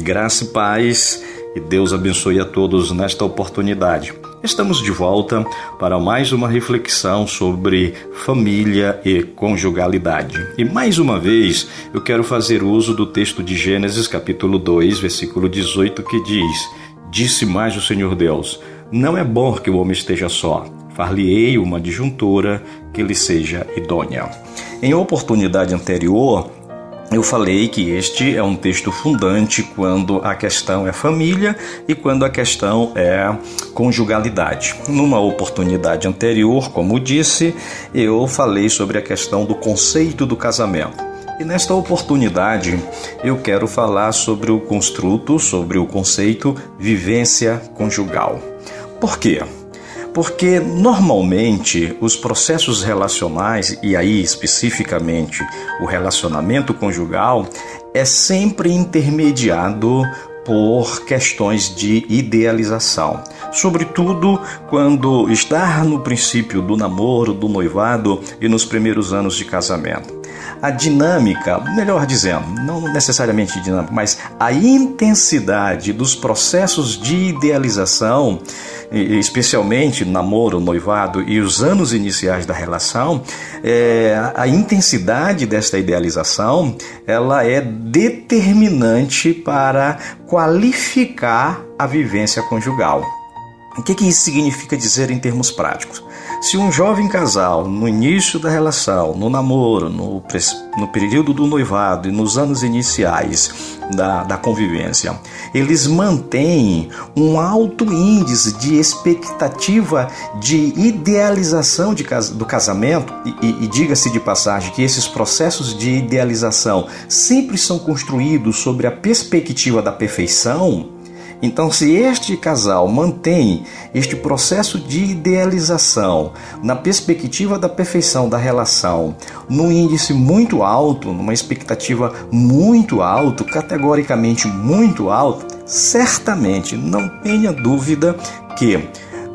Graça e paz e Deus abençoe a todos nesta oportunidade. Estamos de volta para mais uma reflexão sobre família e conjugalidade. E mais uma vez eu quero fazer uso do texto de Gênesis, capítulo 2, versículo 18, que diz: Disse mais o Senhor Deus: Não é bom que o homem esteja só. Far-lhe-ei uma disjuntura que lhe seja idônea. Em oportunidade anterior, eu falei que este é um texto fundante quando a questão é família e quando a questão é conjugalidade. Numa oportunidade anterior, como disse, eu falei sobre a questão do conceito do casamento. E nesta oportunidade eu quero falar sobre o construto, sobre o conceito vivência conjugal. Por quê? Porque normalmente os processos relacionais, e aí especificamente o relacionamento conjugal, é sempre intermediado por questões de idealização, sobretudo quando está no princípio do namoro, do noivado e nos primeiros anos de casamento. A dinâmica, melhor dizendo, não necessariamente dinâmica, mas a intensidade dos processos de idealização, especialmente namoro, noivado e os anos iniciais da relação, é, a intensidade desta idealização ela é determinante para qualificar a vivência conjugal. O que, que isso significa dizer em termos práticos? Se um jovem casal, no início da relação, no namoro, no, no período do noivado e nos anos iniciais da, da convivência, eles mantêm um alto índice de expectativa de idealização de, do casamento, e, e, e diga-se de passagem que esses processos de idealização sempre são construídos sobre a perspectiva da perfeição então, se este casal mantém este processo de idealização na perspectiva da perfeição da relação, num índice muito alto, numa expectativa muito alto, categoricamente muito alto, certamente não tenha dúvida que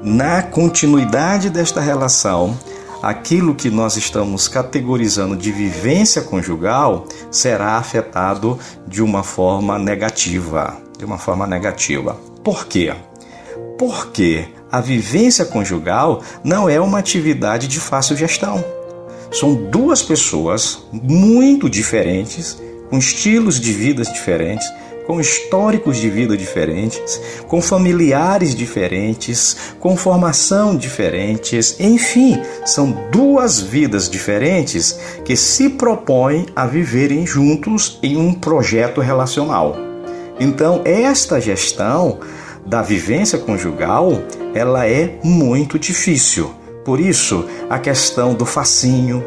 na continuidade desta relação, aquilo que nós estamos categorizando de vivência conjugal será afetado de uma forma negativa de uma forma negativa. Por quê? Porque a vivência conjugal não é uma atividade de fácil gestão. São duas pessoas muito diferentes, com estilos de vida diferentes, com históricos de vida diferentes, com familiares diferentes, com formação diferentes, enfim, são duas vidas diferentes que se propõem a viverem juntos em um projeto relacional. Então, esta gestão da vivência conjugal, ela é muito difícil. Por isso, a questão do facinho,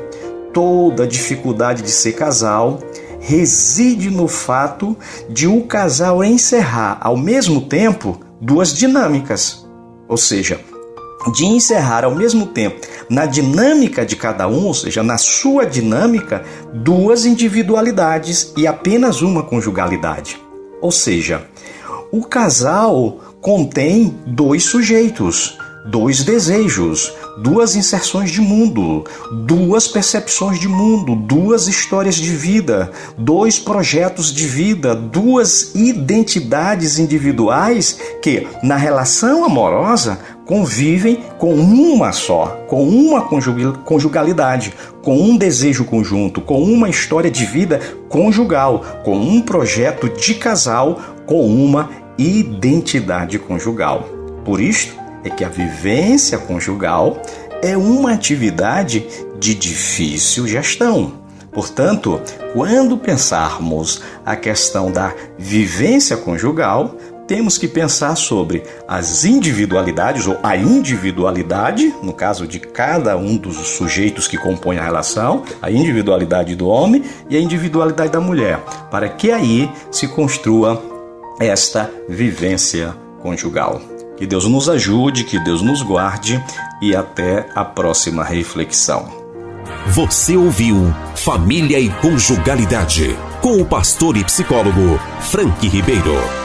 toda a dificuldade de ser casal, reside no fato de o casal encerrar ao mesmo tempo duas dinâmicas. Ou seja, de encerrar ao mesmo tempo na dinâmica de cada um, ou seja, na sua dinâmica, duas individualidades e apenas uma conjugalidade. Ou seja, o casal contém dois sujeitos, dois desejos, duas inserções de mundo, duas percepções de mundo, duas histórias de vida, dois projetos de vida, duas identidades individuais que, na relação amorosa, convivem com uma só, com uma conjugalidade, com um desejo conjunto, com uma história de vida conjugal, com um projeto de casal, com uma identidade conjugal. Por isso é que a vivência conjugal é uma atividade de difícil gestão. Portanto, quando pensarmos a questão da vivência conjugal, temos que pensar sobre as individualidades ou a individualidade, no caso de cada um dos sujeitos que compõem a relação, a individualidade do homem e a individualidade da mulher, para que aí se construa esta vivência conjugal. Que Deus nos ajude, que Deus nos guarde e até a próxima reflexão. Você ouviu Família e Conjugalidade com o pastor e psicólogo Frank Ribeiro.